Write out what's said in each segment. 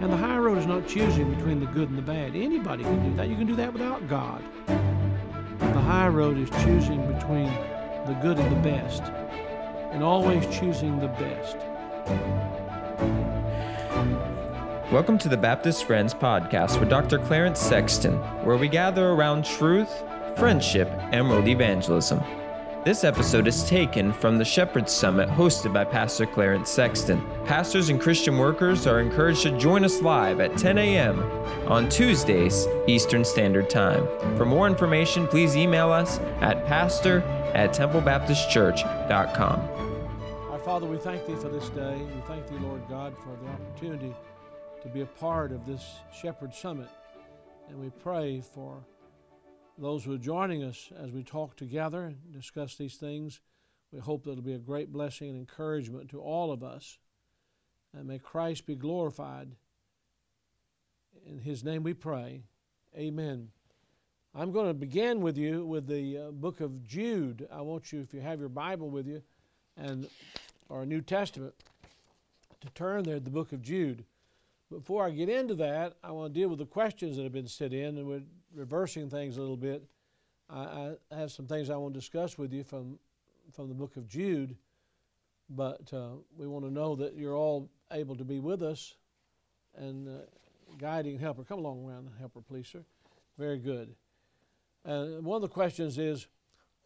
And the high road is not choosing between the good and the bad. Anybody can do that. You can do that without God. The high road is choosing between the good and the best, and always choosing the best. Welcome to the Baptist Friends podcast with Dr. Clarence Sexton, where we gather around truth, friendship, Emerald evangelism. This episode is taken from the Shepherd's Summit hosted by Pastor Clarence Sexton. Pastors and Christian workers are encouraged to join us live at 10 a.m. on Tuesdays, Eastern Standard Time. For more information, please email us at pastor at templebaptistchurch.com. Our Father, we thank Thee for this day. We thank Thee, Lord God, for the opportunity to be a part of this Shepherd Summit. And we pray for those who are joining us as we talk together and discuss these things. We hope that it'll be a great blessing and encouragement to all of us. And may Christ be glorified. In His name we pray. Amen. I'm going to begin with you with the uh, book of Jude. I want you, if you have your Bible with you, and or New Testament, to turn there to the book of Jude. Before I get into that, I want to deal with the questions that have been sent in, and we're reversing things a little bit. I, I have some things I want to discuss with you from from the book of Jude, but uh, we want to know that you're all able to be with us and uh, guiding helper. Come along around, helper, please, sir. Very good. And one of the questions is,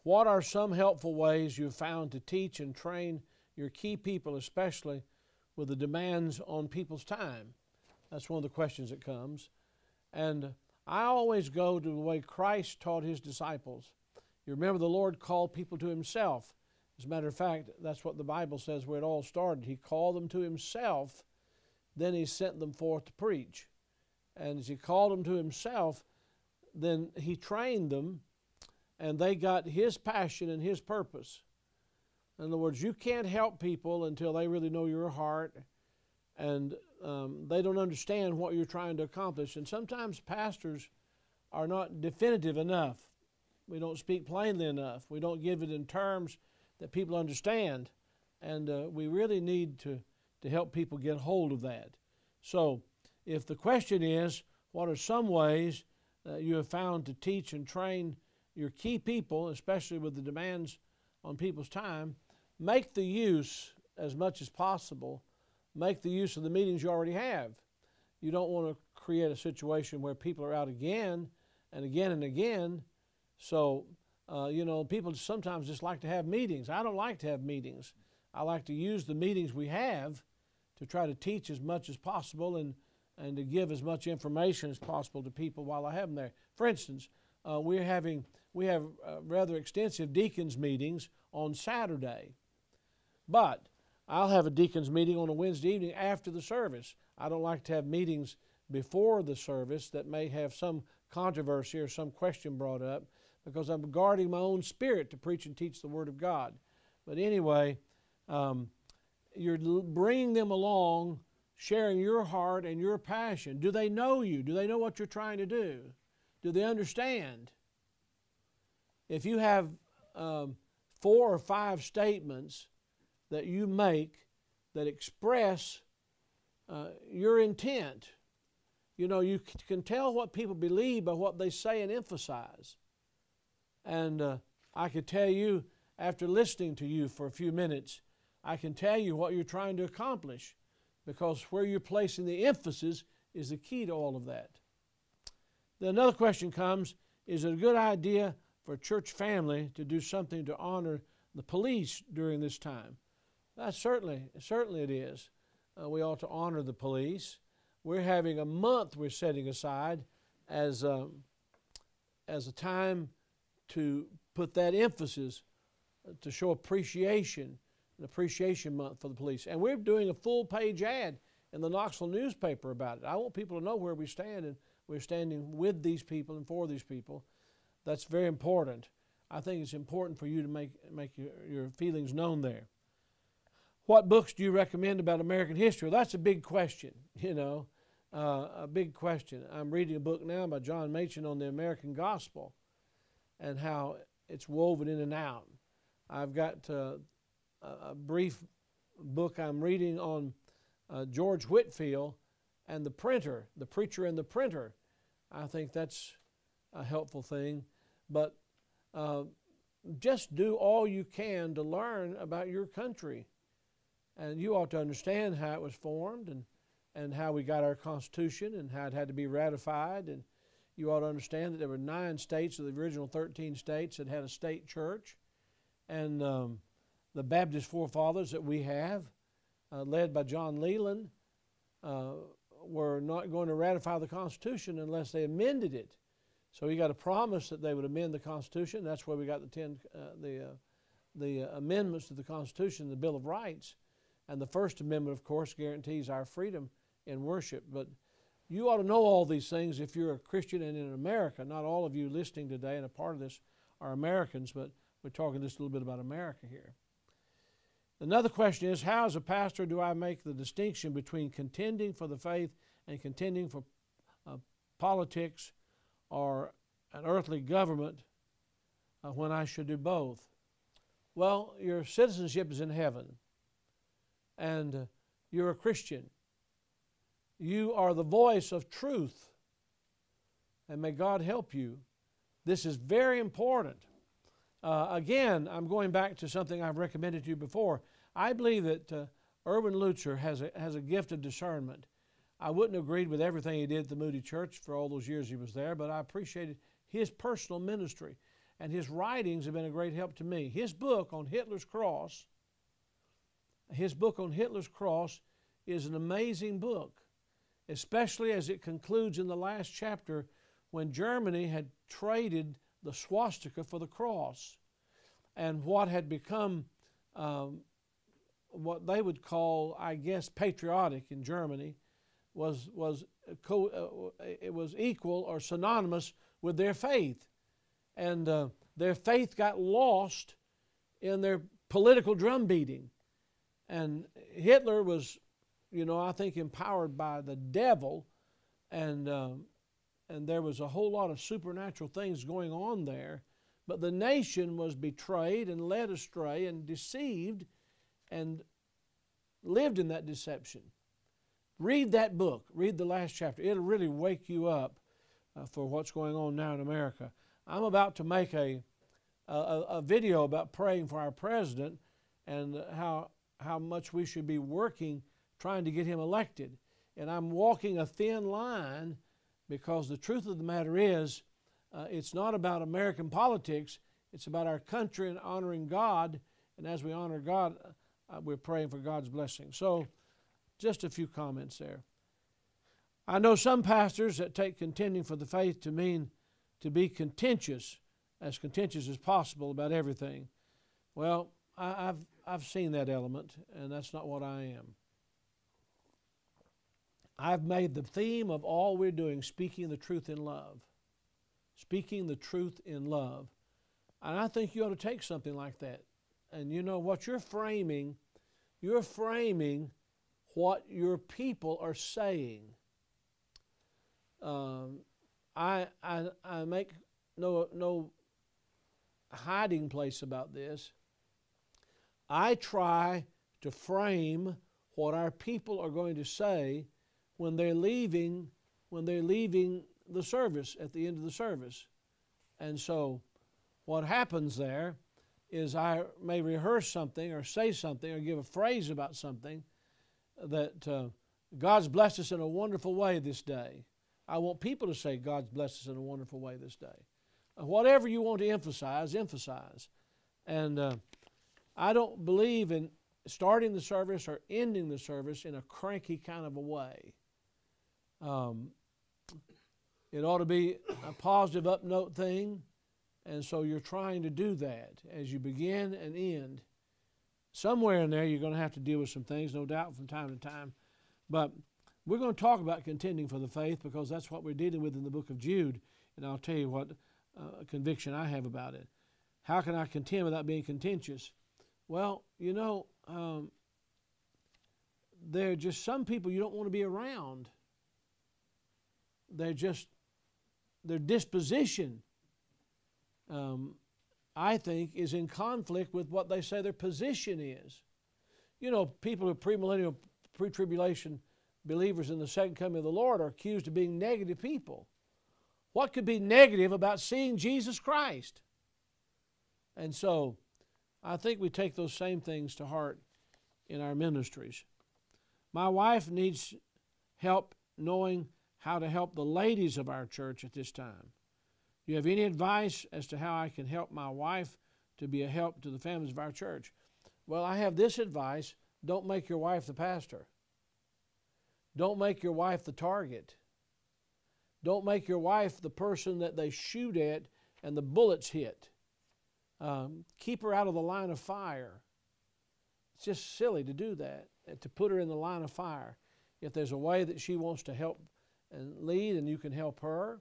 what are some helpful ways you've found to teach and train your key people, especially with the demands on people's time? That's one of the questions that comes. And I always go to the way Christ taught his disciples. You remember the Lord called people to himself. As a matter of fact, that's what the Bible says where it all started. He called them to himself, then he sent them forth to preach. And as he called them to himself, then he trained them, and they got his passion and his purpose. In other words, you can't help people until they really know your heart and um, they don't understand what you're trying to accomplish. And sometimes pastors are not definitive enough. We don't speak plainly enough. We don't give it in terms that people understand. And uh, we really need to, to help people get hold of that. So, if the question is, what are some ways that you have found to teach and train your key people, especially with the demands on people's time, make the use as much as possible make the use of the meetings you already have. You don't want to create a situation where people are out again and again and again. So, uh, you know, people sometimes just like to have meetings. I don't like to have meetings. I like to use the meetings we have to try to teach as much as possible and, and to give as much information as possible to people while I have them there. For instance, uh, we're having we have uh, rather extensive deacons meetings on Saturday, but I'll have a deacons meeting on a Wednesday evening after the service. I don't like to have meetings before the service that may have some controversy or some question brought up because I'm guarding my own spirit to preach and teach the Word of God. But anyway, um, you're bringing them along, sharing your heart and your passion. Do they know you? Do they know what you're trying to do? Do they understand? If you have um, four or five statements that you make that express uh, your intent. You know, you can tell what people believe by what they say and emphasize. And uh, I could tell you, after listening to you for a few minutes, I can tell you what you're trying to accomplish because where you're placing the emphasis is the key to all of that. Then another question comes Is it a good idea for a church family to do something to honor the police during this time? That certainly, certainly it is. Uh, we ought to honor the police. We're having a month we're setting aside as a, um, as a time to put that emphasis uh, to show appreciation, an appreciation month for the police. And we're doing a full page ad in the Knoxville newspaper about it. I want people to know where we stand, and we're standing with these people and for these people. That's very important. I think it's important for you to make, make your, your feelings known there. What books do you recommend about American history? Well, that's a big question, you know, uh, a big question. I'm reading a book now by John Machen on the American gospel and how it's woven in and out. I've got uh, a brief book I'm reading on uh, George Whitefield and the printer, the preacher and the printer. I think that's a helpful thing. But uh, just do all you can to learn about your country. And you ought to understand how it was formed and, and how we got our Constitution and how it had to be ratified. And you ought to understand that there were nine states of the original 13 states that had a state church. And um, the Baptist forefathers that we have, uh, led by John Leland, uh, were not going to ratify the Constitution unless they amended it. So he got a promise that they would amend the Constitution. That's where we got the ten, uh, the uh, the uh, amendments to the Constitution, the Bill of Rights, and the First Amendment, of course, guarantees our freedom in worship. But you ought to know all these things if you're a Christian and in America. Not all of you listening today and a part of this are Americans, but we're talking just a little bit about America here. Another question is How, as a pastor, do I make the distinction between contending for the faith and contending for uh, politics or an earthly government uh, when I should do both? Well, your citizenship is in heaven, and uh, you're a Christian. You are the voice of truth, and may God help you. This is very important. Uh, again, I'm going back to something I've recommended to you before. I believe that uh, Erwin Lutzer has a, has a gift of discernment. I wouldn't have agreed with everything he did at the Moody Church for all those years he was there, but I appreciated his personal ministry. And his writings have been a great help to me. His book on Hitler's cross, his book on Hitler's cross is an amazing book, especially as it concludes in the last chapter when Germany had traded the swastika for the cross. And what had become um, what they would call, I guess, patriotic in Germany was, was, co- uh, it was equal or synonymous with their faith. And uh, their faith got lost in their political drum beating. And Hitler was, you know, I think empowered by the devil, and, um, and there was a whole lot of supernatural things going on there. But the nation was betrayed and led astray and deceived and lived in that deception. Read that book, read the last chapter. It'll really wake you up uh, for what's going on now in America. I'm about to make a, a, a video about praying for our president and how, how much we should be working trying to get him elected. And I'm walking a thin line because the truth of the matter is, uh, it's not about American politics, it's about our country and honoring God. And as we honor God, uh, we're praying for God's blessing. So, just a few comments there. I know some pastors that take contending for the faith to mean to be contentious, as contentious as possible about everything. Well, I, have I've seen that element, and that's not what I am. I've made the theme of all we're doing speaking the truth in love. Speaking the truth in love. And I think you ought to take something like that. And you know what you're framing, you're framing what your people are saying. Um, I, I, I make no, no hiding place about this. I try to frame what our people are going to say when they're leaving when they're leaving the service at the end of the service. And so what happens there is I may rehearse something or say something or give a phrase about something that uh, God's blessed us in a wonderful way this day. I want people to say God's blessed us in a wonderful way this day. Uh, whatever you want to emphasize, emphasize. And uh, I don't believe in starting the service or ending the service in a cranky kind of a way. Um, it ought to be a positive, up note thing. And so you're trying to do that as you begin and end. Somewhere in there, you're going to have to deal with some things, no doubt, from time to time. But we're going to talk about contending for the faith because that's what we're dealing with in the book of Jude. And I'll tell you what uh, conviction I have about it. How can I contend without being contentious? Well, you know, um, there are just some people you don't want to be around. They're just, their disposition um, I think, is in conflict with what they say their position is. You know, people who are premillennial, pre tribulation believers in the second coming of the Lord are accused of being negative people. What could be negative about seeing Jesus Christ? And so I think we take those same things to heart in our ministries. My wife needs help knowing how to help the ladies of our church at this time. Do you have any advice as to how I can help my wife to be a help to the families of our church? Well, I have this advice don't make your wife the pastor. Don't make your wife the target. Don't make your wife the person that they shoot at and the bullets hit. Um, keep her out of the line of fire. It's just silly to do that, to put her in the line of fire. If there's a way that she wants to help and lead and you can help her,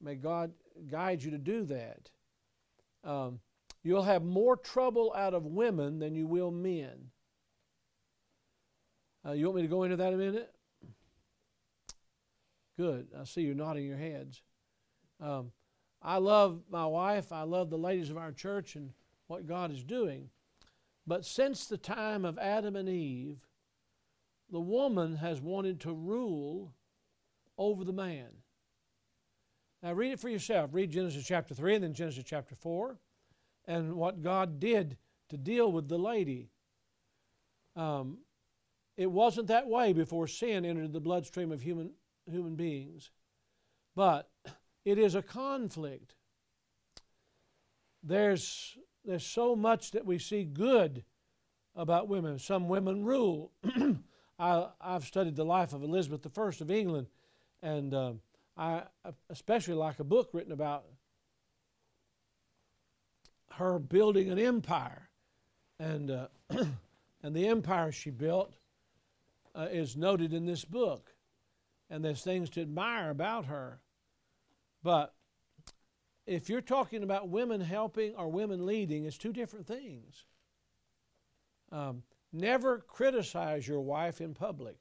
may God guide you to do that. Um, you'll have more trouble out of women than you will men. Uh, you want me to go into that a minute? Good. I see you're nodding your heads. Um, I love my wife. I love the ladies of our church and what God is doing. But since the time of Adam and Eve, the woman has wanted to rule over the man. Now, read it for yourself. Read Genesis chapter 3 and then Genesis chapter 4 and what God did to deal with the lady. Um, it wasn't that way before sin entered the bloodstream of human, human beings. But it is a conflict. There's, there's so much that we see good about women. Some women rule. I, have studied the life of Elizabeth I of England, and uh, I especially like a book written about her building an empire. And, uh, and the empire she built uh, is noted in this book. And there's things to admire about her. But if you're talking about women helping or women leading, it's two different things. Um, never criticize your wife in public.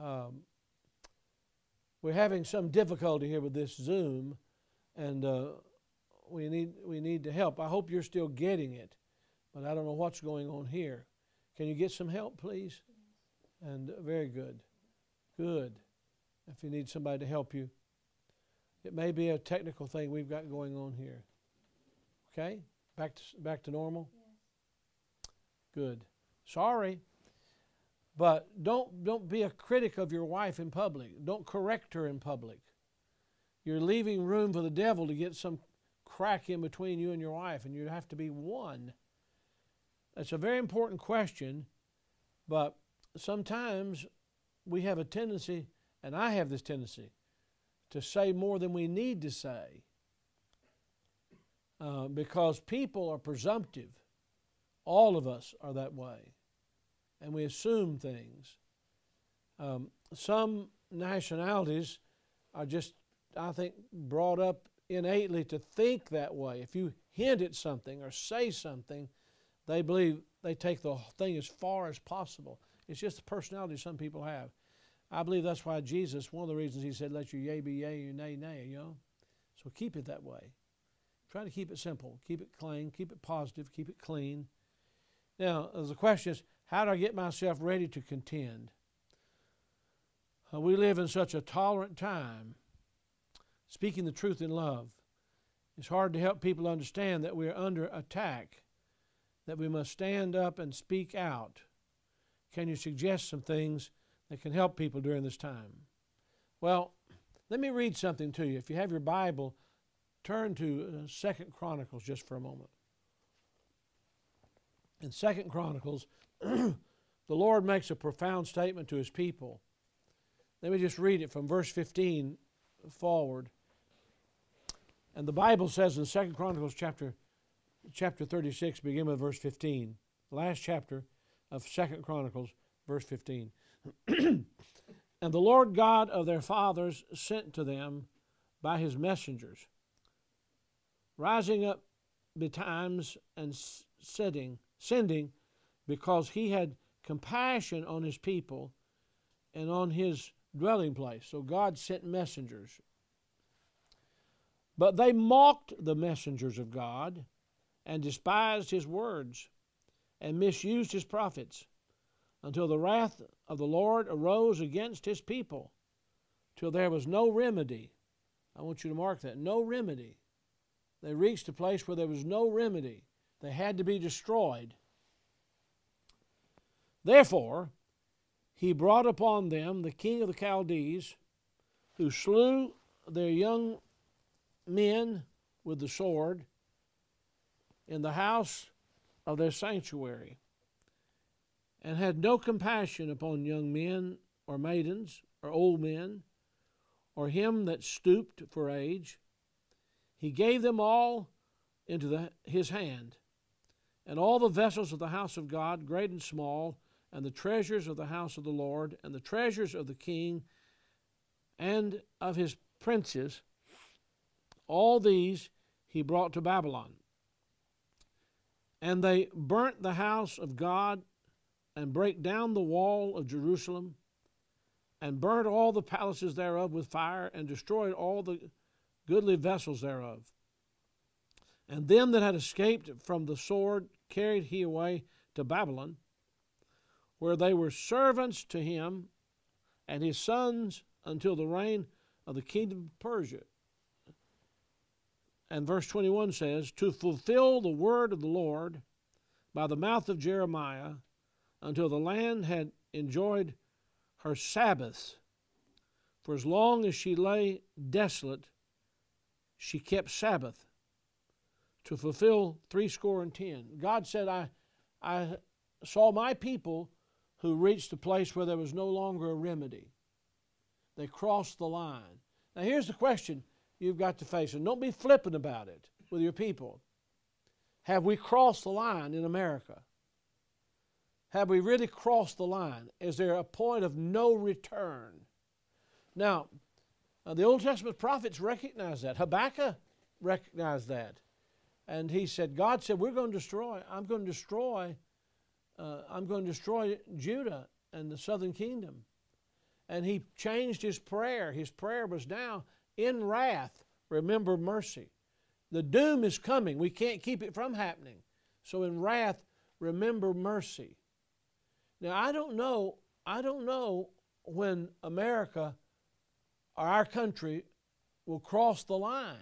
Um, we're having some difficulty here with this Zoom, and uh, we need we need to help. I hope you're still getting it, but I don't know what's going on here. Can you get some help, please? And uh, very good, good. If you need somebody to help you, it may be a technical thing we've got going on here. Okay, back to back to normal. Yes. Good. Sorry. But don't, don't be a critic of your wife in public. Don't correct her in public. You're leaving room for the devil to get some crack in between you and your wife, and you have to be one. That's a very important question, but sometimes we have a tendency, and I have this tendency, to say more than we need to say uh, because people are presumptive. All of us are that way and we assume things. Um, some nationalities are just, I think, brought up innately to think that way. If you hint at something or say something, they believe they take the thing as far as possible. It's just the personality some people have. I believe that's why Jesus, one of the reasons he said, let your yea be yea, your nay, nay, you know. So keep it that way. Try to keep it simple. Keep it clean. Keep it positive. Keep it clean. Now, the question is, how do I get myself ready to contend? Uh, we live in such a tolerant time, speaking the truth in love. It's hard to help people understand that we are under attack, that we must stand up and speak out. Can you suggest some things that can help people during this time? Well, let me read something to you. If you have your Bible, turn to uh, Second Chronicles just for a moment. In Second Chronicles, the Lord makes a profound statement to his people. Let me just read it from verse 15 forward. And the Bible says in Second Chronicles chapter, chapter 36, begin with verse 15. Last chapter of Second Chronicles, verse 15. and the Lord God of their fathers sent to them by his messengers, rising up betimes and sitting, sending because he had compassion on his people and on his dwelling place. So God sent messengers. But they mocked the messengers of God and despised his words and misused his prophets until the wrath of the Lord arose against his people, till there was no remedy. I want you to mark that no remedy. They reached a place where there was no remedy. They had to be destroyed. Therefore, he brought upon them the king of the Chaldees, who slew their young men with the sword in the house of their sanctuary, and had no compassion upon young men or maidens or old men or him that stooped for age. He gave them all into the, his hand, and all the vessels of the house of God, great and small, and the treasures of the house of the Lord, and the treasures of the king and of his princes, all these he brought to Babylon. And they burnt the house of God and brake down the wall of Jerusalem and burnt all the palaces thereof with fire and destroyed all the goodly vessels thereof. And them that had escaped from the sword carried he away to Babylon, where they were servants to him and his sons until the reign of the kingdom of Persia. And verse 21 says, To fulfill the word of the Lord by the mouth of Jeremiah until the land had enjoyed her Sabbaths. For as long as she lay desolate, she kept Sabbath to fulfill threescore and ten. God said, I, I saw my people who reached a place where there was no longer a remedy. They crossed the line. Now, here's the question you've got to face, and don't be flippant about it with your people. Have we crossed the line in America? Have we really crossed the line? Is there a point of no return? Now, uh, the Old Testament prophets recognized that. Habakkuk recognized that. And he said, God said, We're going to destroy, I'm going to destroy, uh, I'm going to destroy Judah and the southern kingdom. And he changed his prayer. His prayer was now, in wrath, remember mercy. The doom is coming. We can't keep it from happening. So in wrath, remember mercy. Now I don't know, I don't know when America or our country will cross the line.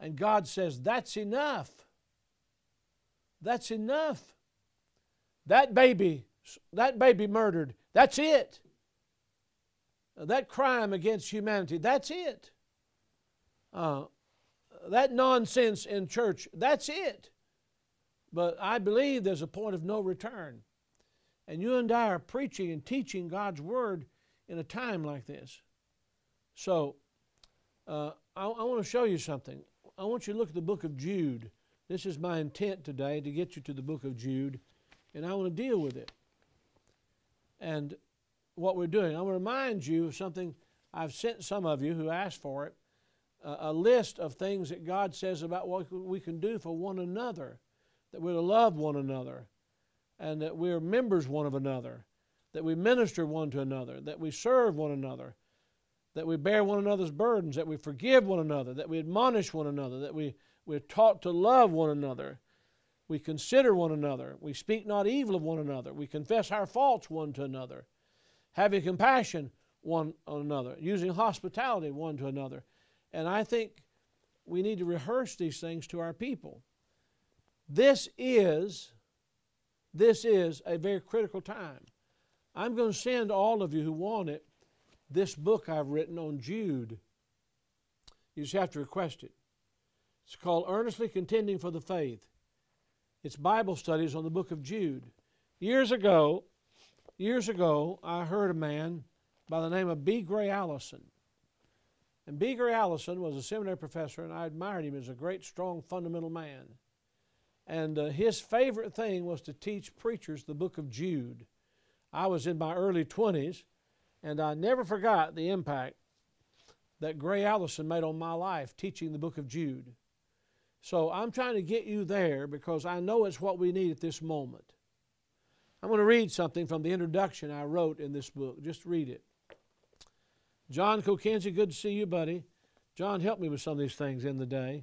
And God says, That's enough. That's enough. That baby, that baby murdered, that's it. That crime against humanity, that's it. Uh, that nonsense in church, that's it. But I believe there's a point of no return. And you and I are preaching and teaching God's Word in a time like this. So, uh, I, I want to show you something. I want you to look at the book of Jude. This is my intent today to get you to the book of Jude, and I want to deal with it. And what we're doing, I want to remind you of something I've sent some of you who asked for it a list of things that God says about what we can do for one another, that we're to love one another, and that we're members one of another, that we minister one to another, that we serve one another, that we bear one another's burdens, that we forgive one another, that we admonish one another, that we, we're taught to love one another, we consider one another, we speak not evil of one another, we confess our faults one to another, having compassion one on another, using hospitality one to another. And I think we need to rehearse these things to our people. This is this is a very critical time. I'm going to send all of you who want it this book I've written on Jude. You just have to request it. It's called Earnestly Contending for the Faith. It's Bible studies on the book of Jude. Years ago, years ago, I heard a man by the name of B. Gray Allison. And B. Gray Allison was a seminary professor, and I admired him as a great, strong, fundamental man. And uh, his favorite thing was to teach preachers the book of Jude. I was in my early 20s, and I never forgot the impact that Gray Allison made on my life teaching the book of Jude. So I'm trying to get you there because I know it's what we need at this moment. I'm going to read something from the introduction I wrote in this book. Just read it. John Kokenzie, good to see you, buddy. John helped me with some of these things in the day.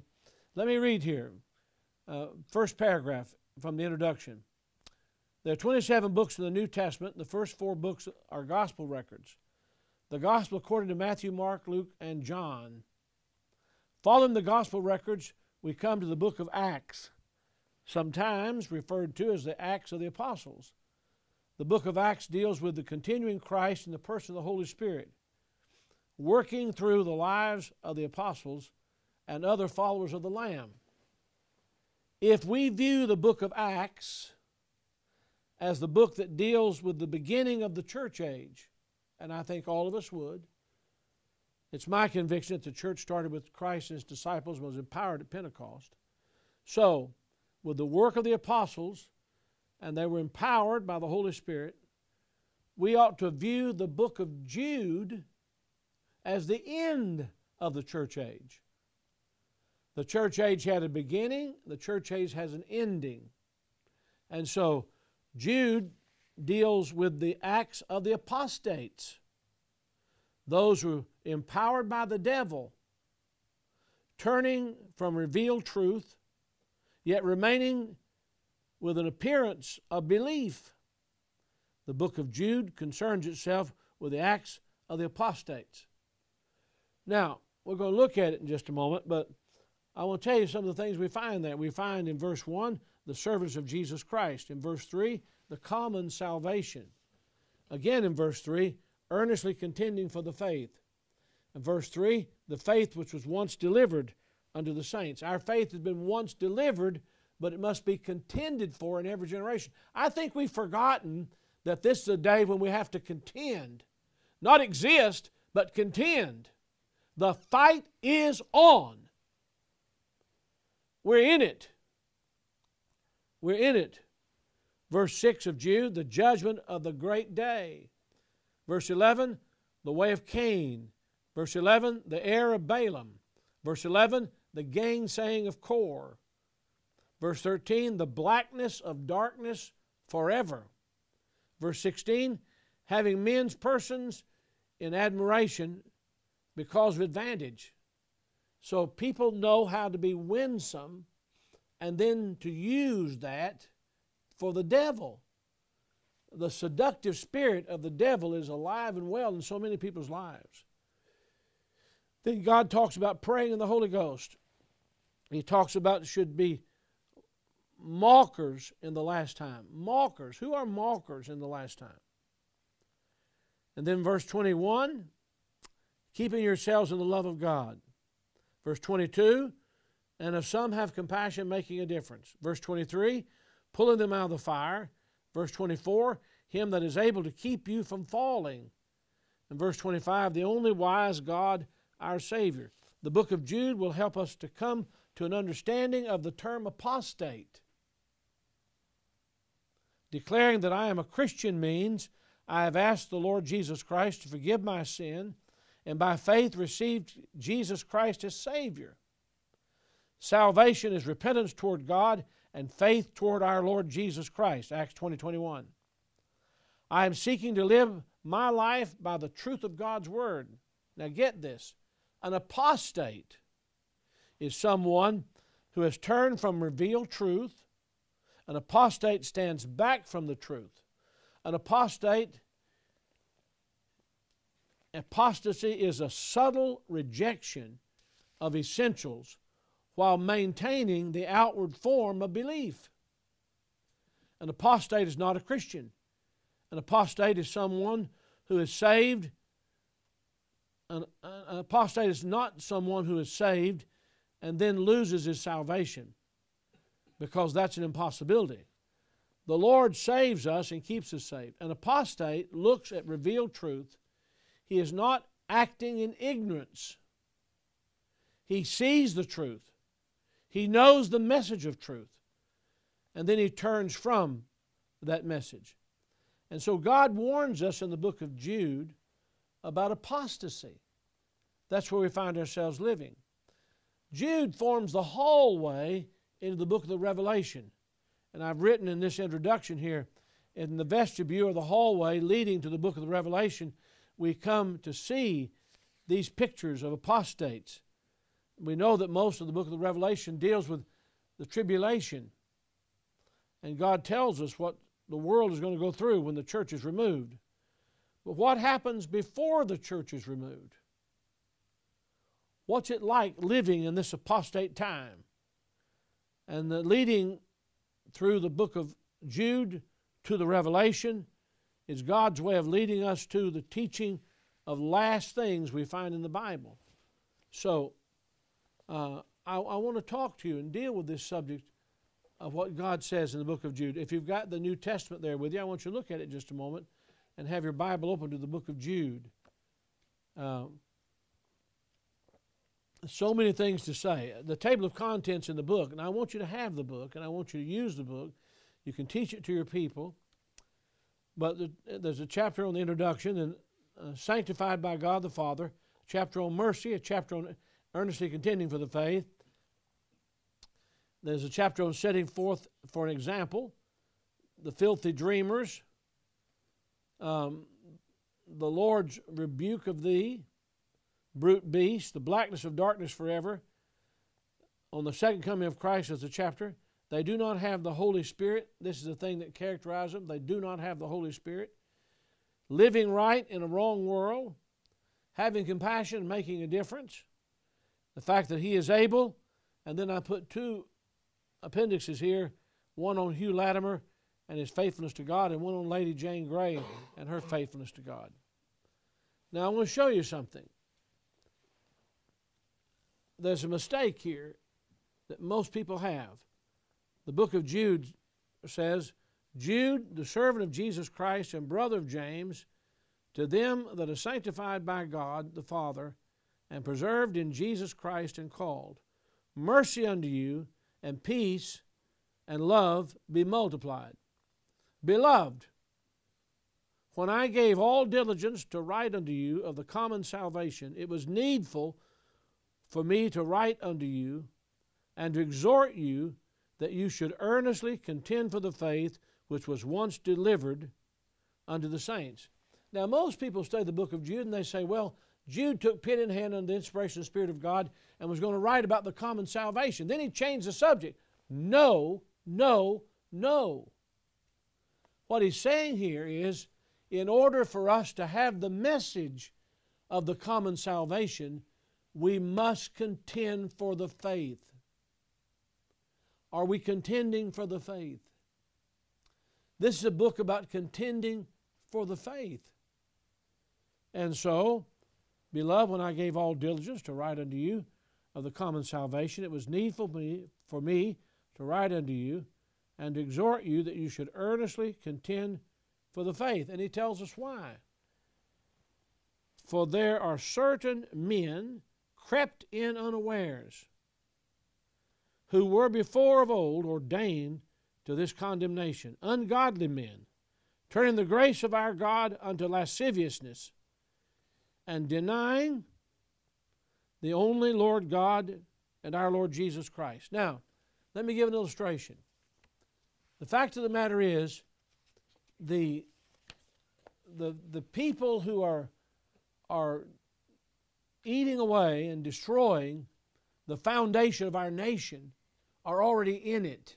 Let me read here. Uh, first paragraph from the introduction. There are 27 books in the New Testament. The first four books are gospel records. The gospel according to Matthew, Mark, Luke, and John. Following the gospel records, we come to the book of Acts, sometimes referred to as the Acts of the Apostles. The book of Acts deals with the continuing Christ in the person of the Holy Spirit, working through the lives of the apostles and other followers of the Lamb. If we view the book of Acts as the book that deals with the beginning of the church age, and I think all of us would, it's my conviction that the church started with Christ and his disciples was empowered at Pentecost. So, with the work of the apostles, and they were empowered by the Holy Spirit, we ought to view the book of Jude as the end of the church age. The church age had a beginning, the church age has an ending. And so Jude deals with the acts of the apostates, those who were empowered by the devil, turning from revealed truth, yet remaining with an appearance of belief. The book of Jude concerns itself with the acts of the apostates. Now, we're going to look at it in just a moment, but I to tell you some of the things we find there. We find in verse 1 the service of Jesus Christ. In verse 3, the common salvation. Again in verse 3, earnestly contending for the faith. In verse 3, the faith which was once delivered unto the saints. Our faith has been once delivered, but it must be contended for in every generation. I think we've forgotten that this is a day when we have to contend, not exist, but contend. The fight is on. We're in it. We're in it. Verse 6 of Jude, the judgment of the great day. Verse 11, the way of Cain. Verse 11, the heir of Balaam. Verse 11, the gainsaying of Kor. Verse 13, the blackness of darkness forever. Verse 16, having men's persons in admiration because of advantage. So people know how to be winsome and then to use that for the devil the seductive spirit of the devil is alive and well in so many people's lives. Then God talks about praying in the Holy Ghost. He talks about should be mockers in the last time. Mockers. Who are mockers in the last time? And then verse 21 keeping yourselves in the love of God. Verse 22 and of some have compassion, making a difference. Verse 23 pulling them out of the fire. Verse 24 him that is able to keep you from falling. And verse 25 the only wise God our Savior. The book of Jude will help us to come to an understanding of the term apostate. Declaring that I am a Christian means I have asked the Lord Jesus Christ to forgive my sin and by faith received Jesus Christ as Savior. Salvation is repentance toward God and faith toward our Lord Jesus Christ. Acts 20 21. I am seeking to live my life by the truth of God's Word. Now get this an apostate is someone who has turned from revealed truth. An apostate stands back from the truth. An apostate, apostasy is a subtle rejection of essentials while maintaining the outward form of belief. An apostate is not a Christian. An apostate is someone who is saved an, an apostate is not someone who is saved and then loses his salvation because that's an impossibility. The Lord saves us and keeps us saved. An apostate looks at revealed truth. He is not acting in ignorance. He sees the truth. He knows the message of truth. And then he turns from that message. And so God warns us in the book of Jude about apostasy. That's where we find ourselves living. Jude forms the hallway into the book of the Revelation. And I've written in this introduction here, in the vestibule or the hallway leading to the book of the Revelation, we come to see these pictures of apostates we know that most of the book of the Revelation deals with the tribulation. And God tells us what the world is going to go through when the church is removed. But what happens before the church is removed? What's it like living in this apostate time? And the leading through the book of Jude to the Revelation is God's way of leading us to the teaching of last things we find in the Bible. So, uh, I, I want to talk to you and deal with this subject of what God says in the book of Jude. If you've got the New Testament there with you, I want you to look at it just a moment and have your Bible open to the book of Jude. Um, so many things to say. The table of contents in the book, and I want you to have the book and I want you to use the book. You can teach it to your people. But the, there's a chapter on the introduction and uh, sanctified by God the Father, chapter on mercy, a chapter on earnestly contending for the faith. There's a chapter on setting forth for an example, the filthy dreamers, um, the Lord's rebuke of thee, brute beast, the blackness of darkness forever. On the second coming of Christ is a chapter. They do not have the Holy Spirit. This is the thing that characterizes them. They do not have the Holy Spirit. Living right in a wrong world, having compassion, making a difference. The fact that He is able, and then I put two appendixes here one on Hugh Latimer and his faithfulness to God, and one on Lady Jane Grey and her faithfulness to God. Now, I want to show you something. There's a mistake here that most people have. The book of Jude says, Jude, the servant of Jesus Christ and brother of James, to them that are sanctified by God the Father and preserved in Jesus Christ and called, mercy unto you and peace and love be multiplied. Beloved, when I gave all diligence to write unto you of the common salvation, it was needful for me to write unto you and to exhort you that you should earnestly contend for the faith which was once delivered unto the saints. Now, most people study the book of Jude and they say, well, Jude took pen in hand under the inspiration of the Spirit of God and was going to write about the common salvation. Then he changed the subject. No, no, no. What he's saying here is in order for us to have the message of the common salvation, we must contend for the faith. Are we contending for the faith? This is a book about contending for the faith. And so, beloved, when I gave all diligence to write unto you of the common salvation, it was needful for me to write unto you and to exhort you that you should earnestly contend for the faith. And he tells us why. For there are certain men crept in unawares who were before of old ordained to this condemnation, ungodly men, turning the grace of our God unto lasciviousness, and denying the only Lord God and our Lord Jesus Christ. Now, let me give an illustration. The fact of the matter is, the, the, the people who are, are eating away and destroying the foundation of our nation are already in it.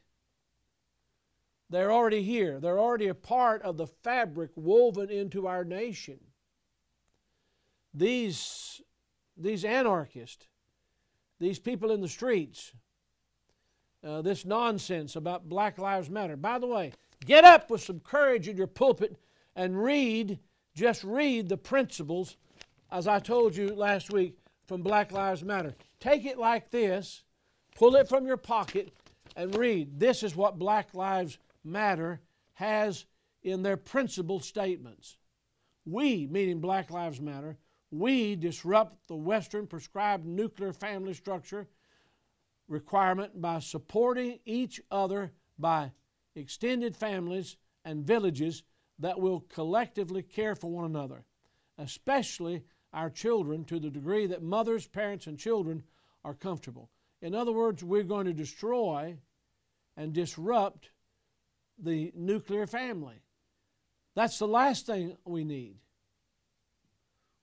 They're already here. They're already a part of the fabric woven into our nation. These, these anarchists, these people in the streets, uh, this nonsense about Black Lives Matter. By the way, get up with some courage in your pulpit and read, just read the principles, as I told you last week, from Black Lives Matter. Take it like this Pull it from your pocket and read. This is what Black Lives Matter has in their principal statements. We, meaning Black Lives Matter, we disrupt the Western prescribed nuclear family structure requirement by supporting each other by extended families and villages that will collectively care for one another, especially our children to the degree that mothers, parents, and children are comfortable. In other words, we're going to destroy and disrupt the nuclear family. That's the last thing we need.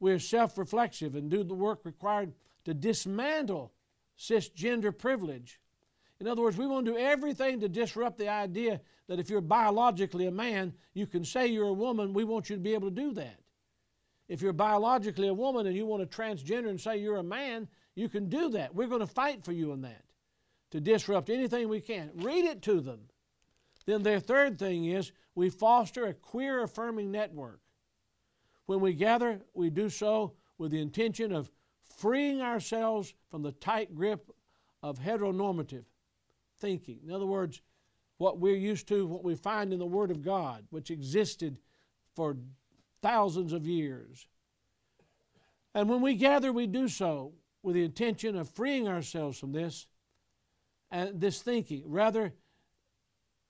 We're self reflexive and do the work required to dismantle cisgender privilege. In other words, we want to do everything to disrupt the idea that if you're biologically a man, you can say you're a woman. We want you to be able to do that. If you're biologically a woman and you want to transgender and say you're a man, you can do that. We're going to fight for you in that to disrupt anything we can. Read it to them. Then their third thing is we foster a queer affirming network. When we gather, we do so with the intention of freeing ourselves from the tight grip of heteronormative thinking. In other words, what we're used to, what we find in the Word of God, which existed for thousands of years. And when we gather, we do so with the intention of freeing ourselves from this and this thinking. Rather,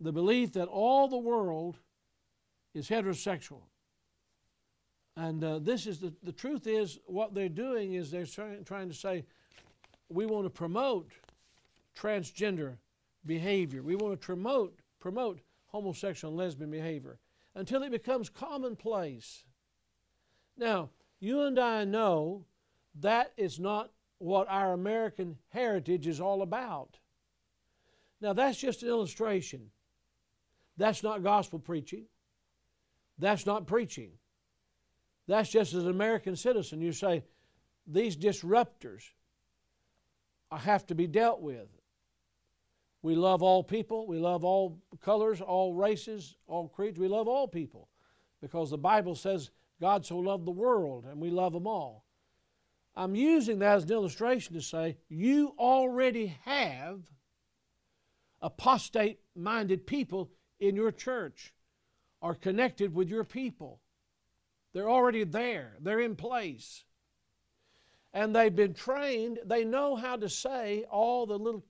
the belief that all the world is heterosexual. And uh, this is the, the truth is what they're doing is they're trying, trying to say we want to promote transgender behavior. We want to promote promote homosexual and lesbian behavior until it becomes commonplace. Now, you and I know that is not what our American heritage is all about. Now, that's just an illustration. That's not gospel preaching. That's not preaching. That's just as an American citizen. You say, these disruptors have to be dealt with. We love all people. We love all colors, all races, all creeds. We love all people because the Bible says God so loved the world and we love them all. I'm using that as an illustration to say you already have apostate minded people in your church are connected with your people. They're already there, they're in place. And they've been trained, they know how to say all the little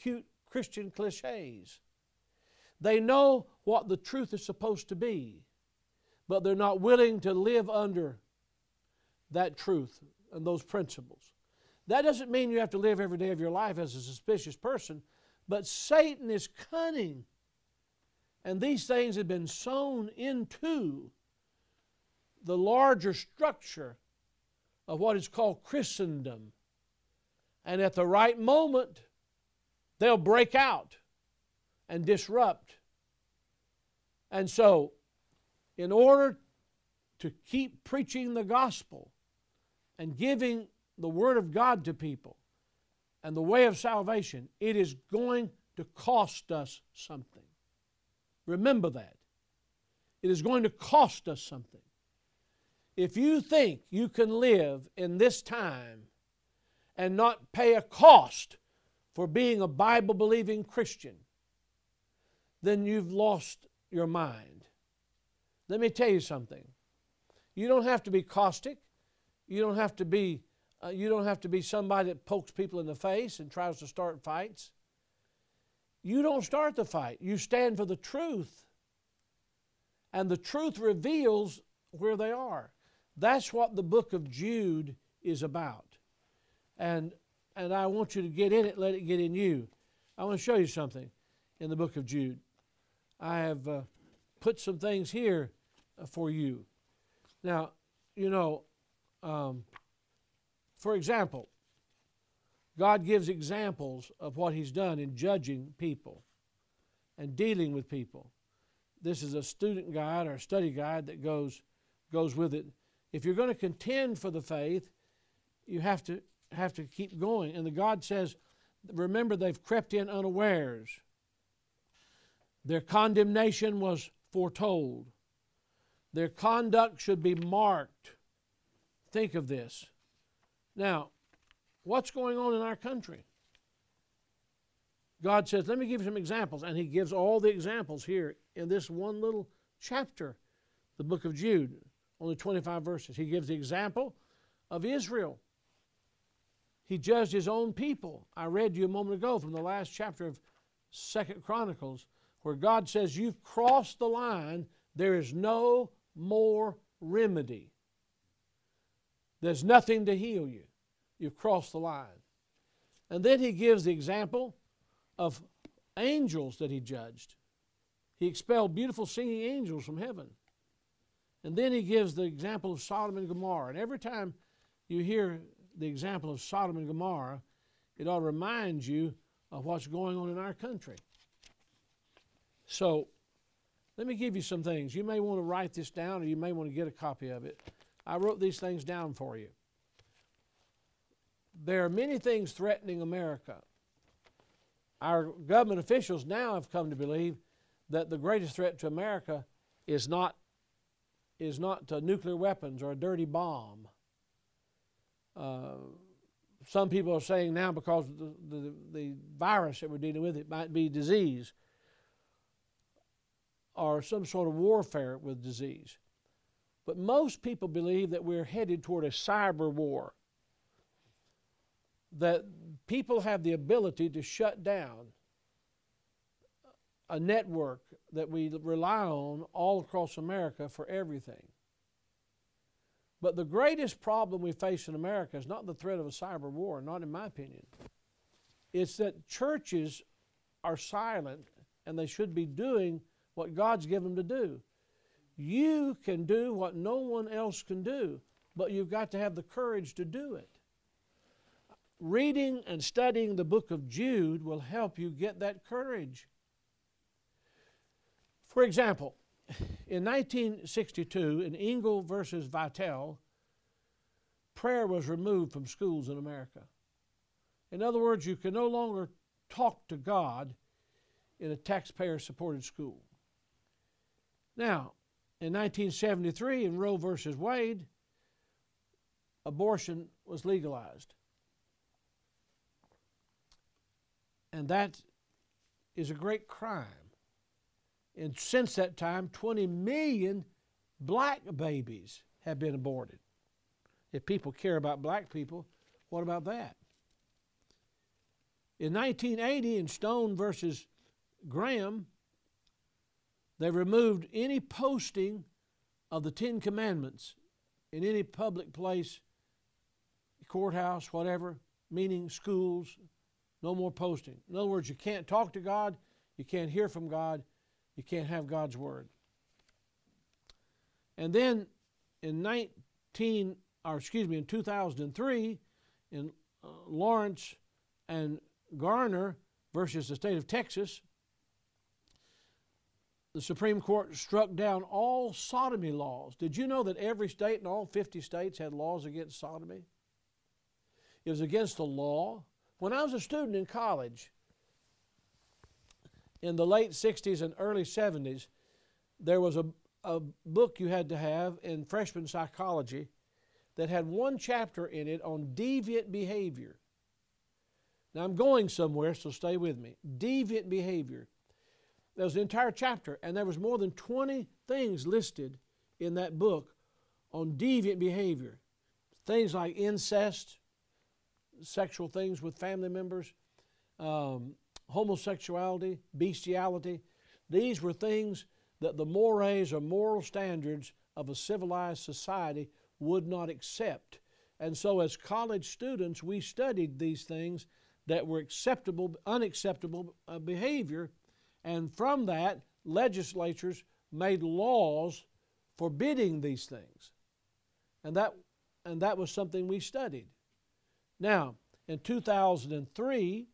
cute Christian cliches. They know what the truth is supposed to be, but they're not willing to live under that truth and those principles. That doesn't mean you have to live every day of your life as a suspicious person, but Satan is cunning. And these things have been sown into the larger structure of what is called Christendom. And at the right moment, they'll break out and disrupt. And so, in order to keep preaching the gospel and giving the Word of God to people and the way of salvation, it is going to cost us something. Remember that. It is going to cost us something. If you think you can live in this time and not pay a cost for being a Bible believing Christian, then you've lost your mind. Let me tell you something. You don't have to be caustic. You don't have to be uh, you don't have to be somebody that pokes people in the face and tries to start fights. You don't start the fight. You stand for the truth. And the truth reveals where they are. That's what the book of Jude is about. And and I want you to get in it, let it get in you. I want to show you something in the book of Jude. I have uh, put some things here uh, for you. Now, you know, um, for example, God gives examples of what He's done in judging people and dealing with people. This is a student guide or a study guide that goes, goes with it. If you're going to contend for the faith, you have to have to keep going. And the God says, remember, they've crept in unawares. Their condemnation was foretold. Their conduct should be marked. Think of this. Now, what's going on in our country? God says, let me give you some examples. And He gives all the examples here in this one little chapter, the book of Jude, only 25 verses. He gives the example of Israel. He judged his own people. I read you a moment ago from the last chapter of Second Chronicles, where God says, You've crossed the line, there is no more remedy. There's nothing to heal you. You've crossed the line. And then he gives the example of angels that he judged. He expelled beautiful singing angels from heaven. And then he gives the example of Sodom and Gomorrah. And every time you hear the example of Sodom and Gomorrah, it ought to remind you of what's going on in our country. So, let me give you some things. You may want to write this down or you may want to get a copy of it. I wrote these things down for you. There are many things threatening America. Our government officials now have come to believe that the greatest threat to America is not, is not nuclear weapons or a dirty bomb. Uh, some people are saying now because the, the, the virus that we're dealing with, it might be disease or some sort of warfare with disease. But most people believe that we're headed toward a cyber war. That people have the ability to shut down a network that we rely on all across America for everything. But the greatest problem we face in America is not the threat of a cyber war, not in my opinion. It's that churches are silent and they should be doing what God's given them to do. You can do what no one else can do, but you've got to have the courage to do it. Reading and studying the book of Jude will help you get that courage. For example, in 1962, in Engel versus Vitale, prayer was removed from schools in America. In other words, you can no longer talk to God in a taxpayer supported school. Now, in 1973, in Roe versus Wade, abortion was legalized. And that is a great crime. And since that time, 20 million black babies have been aborted. If people care about black people, what about that? In 1980, in Stone versus Graham, they removed any posting of the Ten Commandments in any public place, courthouse, whatever, meaning schools, no more posting. In other words, you can't talk to God, you can't hear from God, you can't have God's Word. And then in 19, or excuse me, in 2003, in uh, Lawrence and Garner versus the state of Texas, the Supreme Court struck down all sodomy laws. Did you know that every state in all 50 states had laws against sodomy? It was against the law. When I was a student in college in the late 60s and early 70s, there was a, a book you had to have in freshman psychology that had one chapter in it on deviant behavior. Now I'm going somewhere, so stay with me. Deviant behavior. There was an entire chapter, and there was more than 20 things listed in that book on deviant behavior. Things like incest, sexual things with family members, um, homosexuality, bestiality. These were things that the mores or moral standards of a civilized society would not accept. And so, as college students, we studied these things that were acceptable, unacceptable uh, behavior and from that, legislatures made laws forbidding these things. And that, and that was something we studied. Now, in 2003,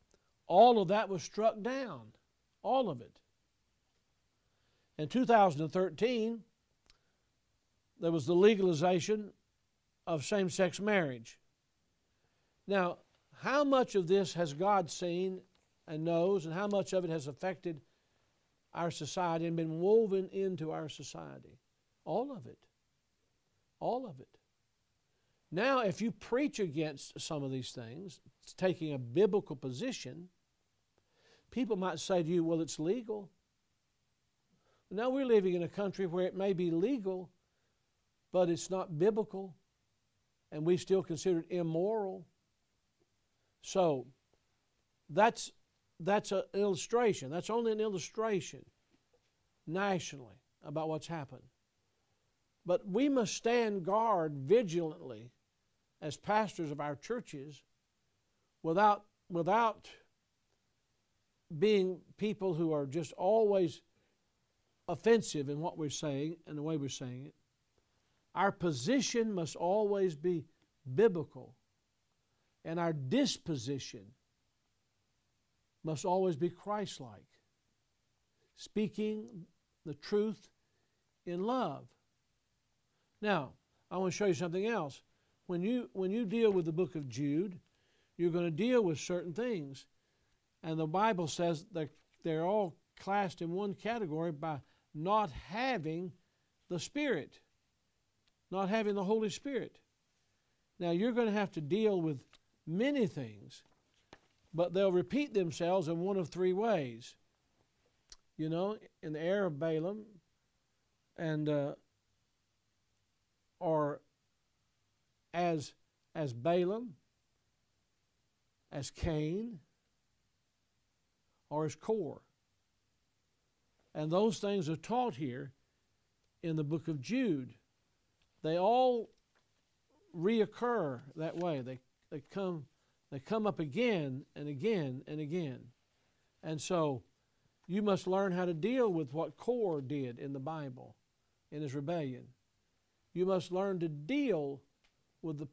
all of that was struck down. All of it. In 2013, there was the legalization of same sex marriage. Now, how much of this has God seen and knows, and how much of it has affected our society and been woven into our society. All of it. All of it. Now, if you preach against some of these things, taking a biblical position, people might say to you, well, it's legal. Now we're living in a country where it may be legal, but it's not biblical, and we still consider it immoral. So, that's that's an illustration. That's only an illustration nationally about what's happened. But we must stand guard vigilantly as pastors of our churches without, without being people who are just always offensive in what we're saying and the way we're saying it. Our position must always be biblical, and our disposition must always be Christ like, speaking the truth in love. Now, I want to show you something else. When you, when you deal with the book of Jude, you're going to deal with certain things. And the Bible says that they're all classed in one category by not having the Spirit, not having the Holy Spirit. Now, you're going to have to deal with many things, but they'll repeat themselves in one of three ways. You know, in the error of Balaam, and uh, or as as Balaam, as Cain, or as Korah. And those things are taught here in the book of Jude. They all reoccur that way. They, they, come, they come up again and again and again. And so you must learn how to deal with what Korah did in the Bible in his rebellion. You must learn to deal with the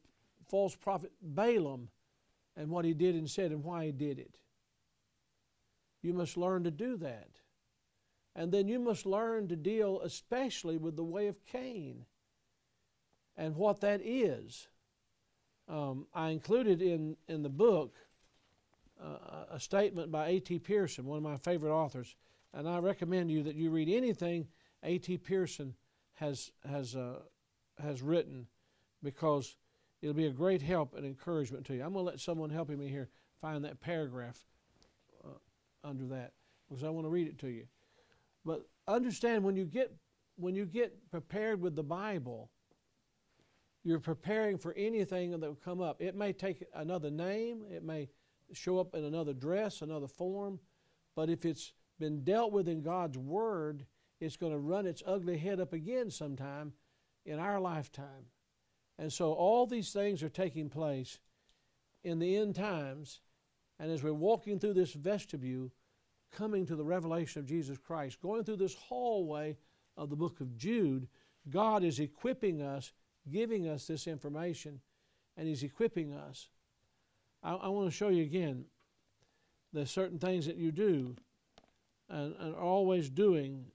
false prophet Balaam and what he did and said and why he did it. You must learn to do that. And then you must learn to deal especially with the way of Cain and what that is. Um, I included in, in the book uh, a statement by A.T. Pierson, one of my favorite authors, and I recommend you that you read anything A.T. Pierson has, has, uh, has written because it'll be a great help and encouragement to you. I'm going to let someone helping me here find that paragraph uh, under that because I want to read it to you. But understand when you get when you get prepared with the Bible, you're preparing for anything that will come up. It may take another name, it may show up in another dress, another form, but if it's been dealt with in God's Word, it's going to run its ugly head up again sometime in our lifetime. And so all these things are taking place in the end times. And as we're walking through this vestibule, coming to the revelation of Jesus Christ, going through this hallway of the book of Jude, God is equipping us, giving us this information, and He's equipping us. I, I want to show you again the certain things that you do and, and are always doing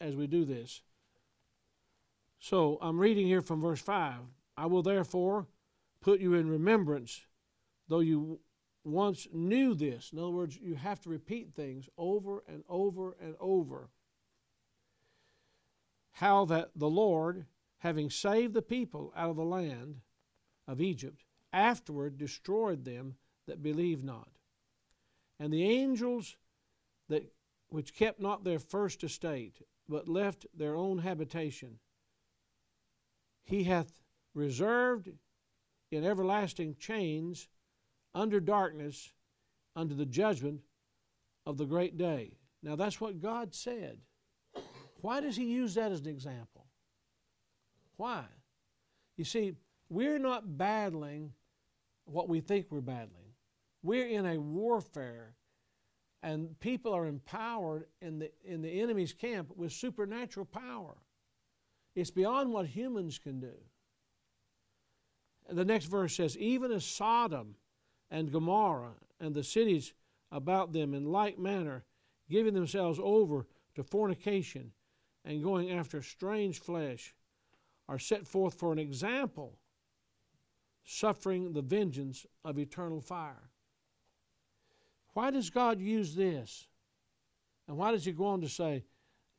as we do this. So I'm reading here from verse 5. I will therefore put you in remembrance, though you once knew this. In other words, you have to repeat things over and over and over. How that the Lord, having saved the people out of the land of Egypt, afterward destroyed them that believed not. And the angels that which kept not their first estate, but left their own habitation, he hath reserved in everlasting chains under darkness unto the judgment of the great day. Now that's what God said. Why does he use that as an example? Why? You see, we're not battling what we think we're battling. We're in a warfare, and people are empowered in the, in the enemy's camp with supernatural power. It's beyond what humans can do. The next verse says, Even as Sodom and Gomorrah and the cities about them in like manner, giving themselves over to fornication and going after strange flesh, are set forth for an example, suffering the vengeance of eternal fire. Why does God use this? And why does he go on to say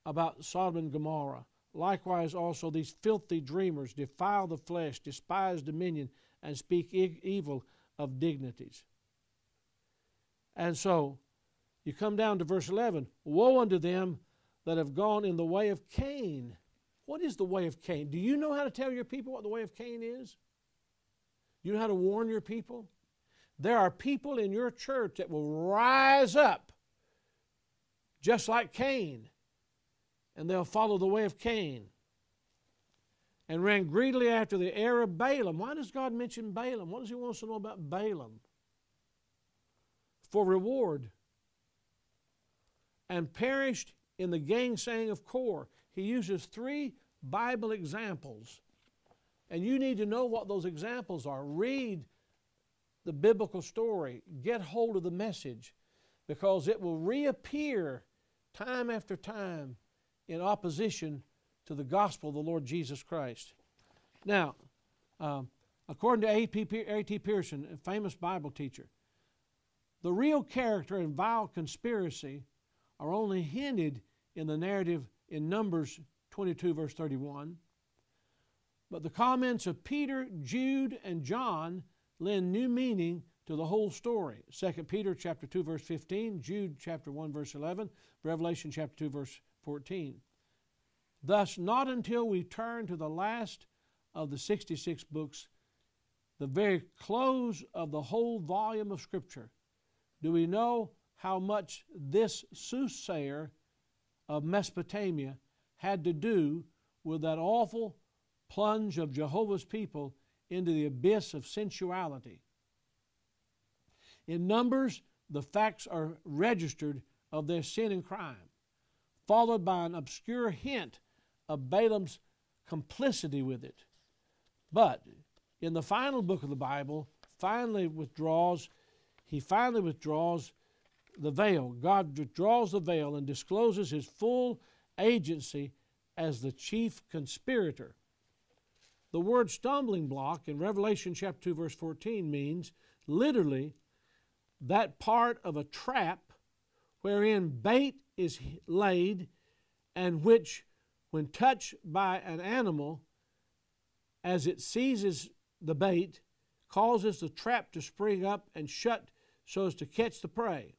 about Sodom and Gomorrah? Likewise, also, these filthy dreamers defile the flesh, despise dominion, and speak e- evil of dignities. And so, you come down to verse 11 Woe unto them that have gone in the way of Cain. What is the way of Cain? Do you know how to tell your people what the way of Cain is? You know how to warn your people? There are people in your church that will rise up just like Cain, and they'll follow the way of Cain and ran greedily after the heir of Balaam. Why does God mention Balaam? What does He want us to know about Balaam? For reward. And perished in the gainsaying of Korah. He uses three Bible examples. And you need to know what those examples are. Read the biblical story, get hold of the message. because it will reappear time after time in opposition to the gospel of the Lord Jesus Christ. Now, um, according to A.T. Pierson, a famous Bible teacher, the real character and vile conspiracy are only hinted in the narrative in Numbers 22, verse 31. But the comments of Peter, Jude, and John lend new meaning to the whole story. 2 Peter chapter 2 verse 15, Jude chapter 1 verse 11, Revelation chapter 2 verse 14. Thus not until we turn to the last of the 66 books, the very close of the whole volume of scripture, do we know how much this soothsayer of Mesopotamia had to do with that awful plunge of Jehovah's people into the abyss of sensuality in Numbers, the facts are registered of their sin and crime, followed by an obscure hint of Balaam's complicity with it. But in the final book of the Bible, finally withdraws, he finally withdraws the veil. God withdraws the veil and discloses his full agency as the chief conspirator. The word stumbling block in Revelation chapter 2 verse 14 means literally that part of a trap wherein bait is laid and which, when touched by an animal, as it seizes the bait, causes the trap to spring up and shut so as to catch the prey.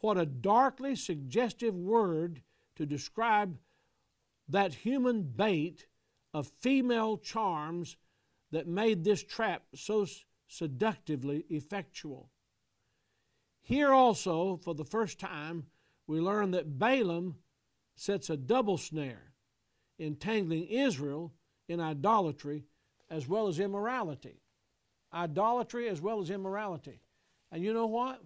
What a darkly suggestive word to describe that human bait of female charms that made this trap so seductively effectual. Here also, for the first time, we learn that Balaam sets a double snare, entangling Israel in idolatry as well as immorality. Idolatry as well as immorality. And you know what?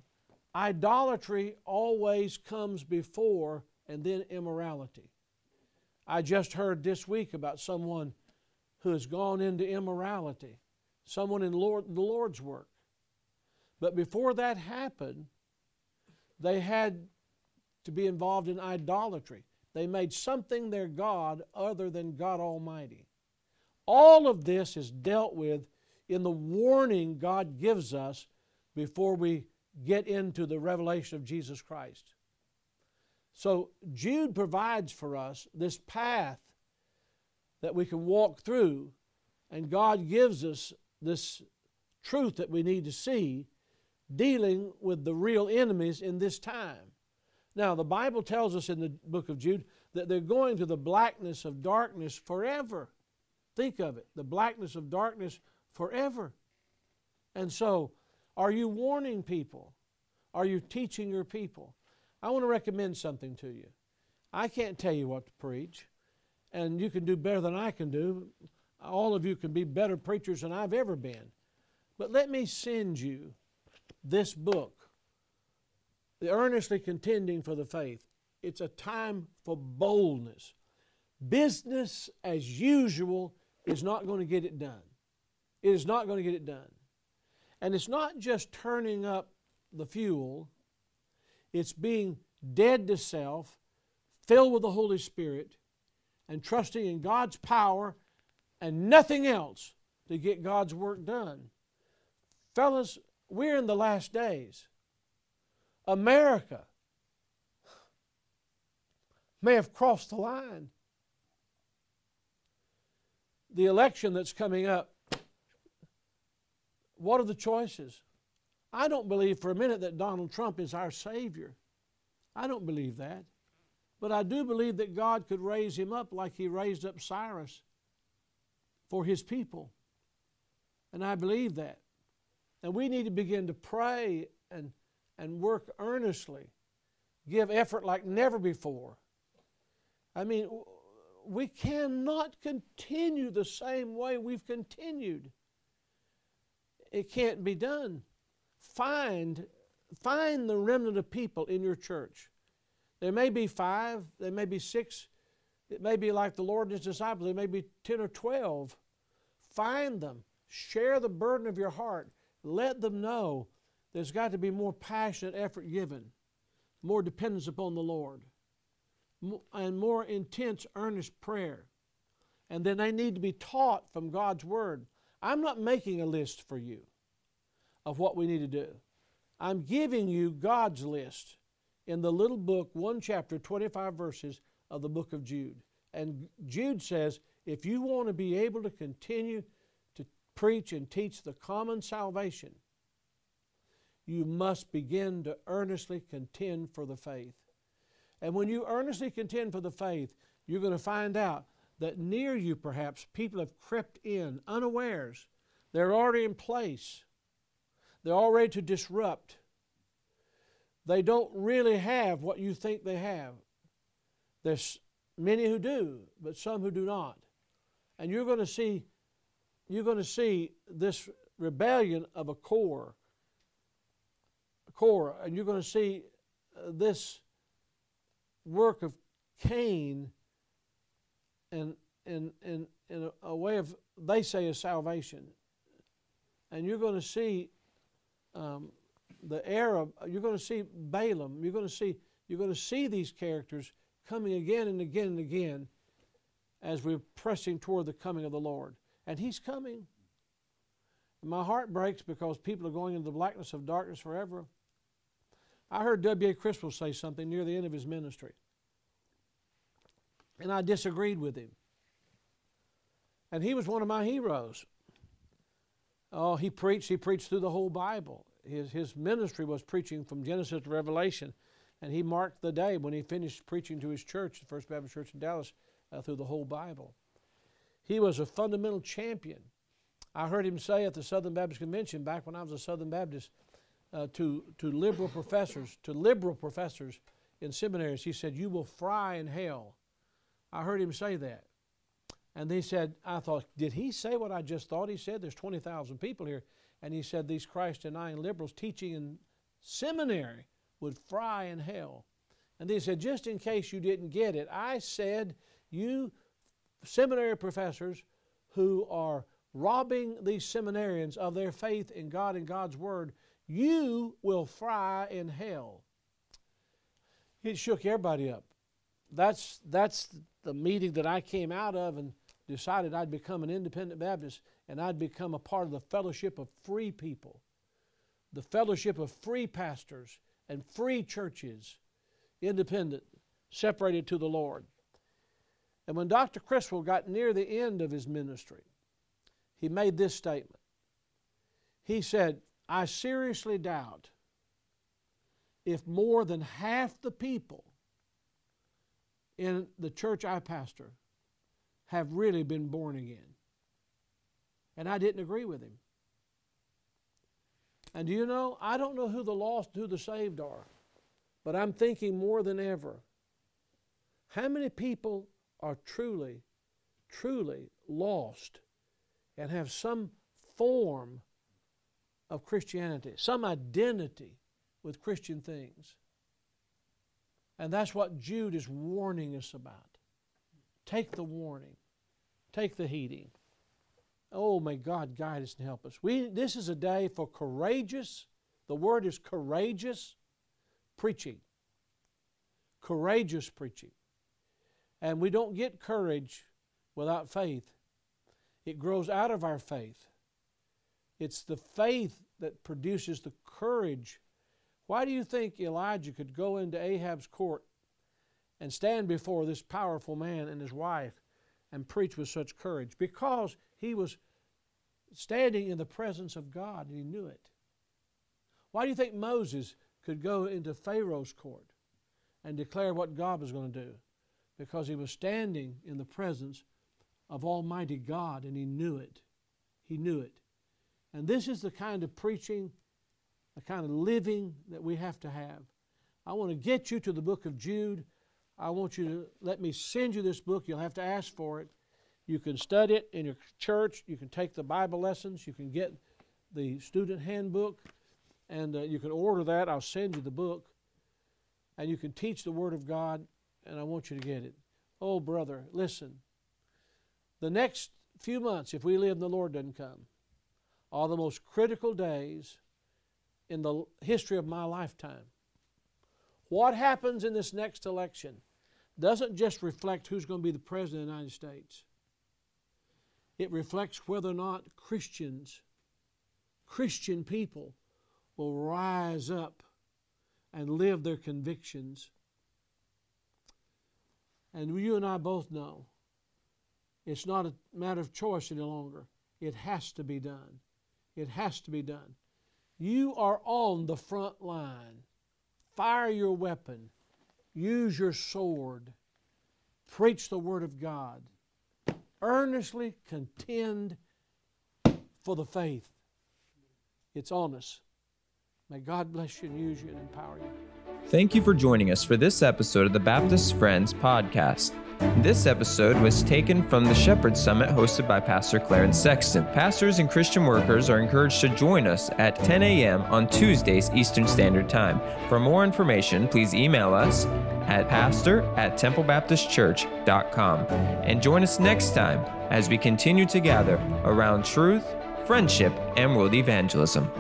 Idolatry always comes before and then immorality. I just heard this week about someone who has gone into immorality someone in Lord, the Lord's work. But before that happened, they had to be involved in idolatry. They made something their God other than God Almighty. All of this is dealt with in the warning God gives us before we get into the revelation of Jesus Christ. So Jude provides for us this path that we can walk through, and God gives us this truth that we need to see dealing with the real enemies in this time. Now, the Bible tells us in the book of Jude that they're going to the blackness of darkness forever. Think of it the blackness of darkness forever. And so, are you warning people? Are you teaching your people? I want to recommend something to you. I can't tell you what to preach, and you can do better than I can do all of you can be better preachers than I've ever been. But let me send you this book, The Earnestly Contending for the Faith. It's a time for boldness. Business as usual is not going to get it done. It is not going to get it done. And it's not just turning up the fuel, it's being dead to self, filled with the Holy Spirit, and trusting in God's power and nothing else to get God's work done. Fellas, we're in the last days. America may have crossed the line. The election that's coming up, what are the choices? I don't believe for a minute that Donald Trump is our Savior. I don't believe that. But I do believe that God could raise him up like he raised up Cyrus for His people. And I believe that. And we need to begin to pray and, and work earnestly, give effort like never before. I mean, we cannot continue the same way we've continued. It can't be done. Find, find the remnant of people in your church. There may be five, there may be six, it may be like the Lord and His disciples, there may be 10 or 12 Find them. Share the burden of your heart. Let them know there's got to be more passionate effort given, more dependence upon the Lord, and more intense, earnest prayer. And then they need to be taught from God's Word. I'm not making a list for you of what we need to do. I'm giving you God's list in the little book, one chapter, 25 verses of the book of Jude. And Jude says, if you want to be able to continue to preach and teach the common salvation, you must begin to earnestly contend for the faith. And when you earnestly contend for the faith, you're going to find out that near you, perhaps, people have crept in unawares. They're already in place. They're all ready to disrupt. They don't really have what you think they have. There's many who do, but some who do not. And you're going to see you're going to see this rebellion of a core a core and you're going to see uh, this work of Cain and in, in, in a, way of they say is salvation and you're going to see um, the Arab, you're going to see Balaam, you're going to see, you're going to see these characters coming again and again and again as we're pressing toward the coming of the Lord. And He's coming. And my heart breaks because people are going into the blackness of darkness forever. I heard W.A. Criswell say something near the end of his ministry. And I disagreed with him. And he was one of my heroes. Oh, he preached, he preached through the whole Bible. His, his ministry was preaching from Genesis to Revelation. And he marked the day when he finished preaching to his church, the First Baptist Church in Dallas, uh, through the whole Bible. He was a fundamental champion. I heard him say at the Southern Baptist Convention back when I was a Southern Baptist uh, to, to liberal professors, to liberal professors in seminaries, he said, You will fry in hell. I heard him say that. And he said, I thought, did he say what I just thought he said? There's 20,000 people here. And he said, these Christ denying liberals teaching in seminary would fry in hell. And he said, just in case you didn't get it, I said, you seminary professors who are robbing these seminarians of their faith in God and God's Word, you will fry in hell. It shook everybody up. That's, that's the meeting that I came out of and decided I'd become an independent Baptist and I'd become a part of the fellowship of free people, the fellowship of free pastors and free churches, independent, separated to the Lord. And when Dr. Criswell got near the end of his ministry, he made this statement. He said, I seriously doubt if more than half the people in the church I pastor have really been born again. And I didn't agree with him. And do you know, I don't know who the lost, who the saved are, but I'm thinking more than ever how many people are truly, truly lost and have some form of Christianity, some identity with Christian things? And that's what Jude is warning us about. Take the warning. Take the heeding. Oh, may God guide us and help us. We, this is a day for courageous, the word is courageous preaching. Courageous preaching. And we don't get courage without faith. It grows out of our faith. It's the faith that produces the courage. Why do you think Elijah could go into Ahab's court and stand before this powerful man and his wife and preach with such courage because he was standing in the presence of God and he knew it. Why do you think Moses could go into Pharaoh's court and declare what God was going to do? Because he was standing in the presence of Almighty God and he knew it. He knew it. And this is the kind of preaching, the kind of living that we have to have. I want to get you to the book of Jude. I want you to let me send you this book. You'll have to ask for it. You can study it in your church. You can take the Bible lessons. You can get the student handbook, and uh, you can order that. I'll send you the book, and you can teach the Word of God, and I want you to get it. Oh, brother, listen. The next few months, if we live and the Lord doesn't come, are the most critical days in the history of my lifetime. What happens in this next election doesn't just reflect who's going to be the President of the United States, it reflects whether or not Christians, Christian people, will rise up and live their convictions. And you and I both know it's not a matter of choice any longer. It has to be done. It has to be done. You are on the front line. Fire your weapon. Use your sword. Preach the Word of God. Earnestly contend for the faith. It's on us. May God bless you and use you and empower you. Thank you for joining us for this episode of the Baptist Friends podcast. This episode was taken from the Shepherd Summit hosted by Pastor Clarence Sexton. Pastors and Christian workers are encouraged to join us at 10 a.m. on Tuesdays Eastern Standard Time. For more information, please email us at pastor at templebaptistchurch.com and join us next time as we continue to gather around truth, friendship, and world evangelism.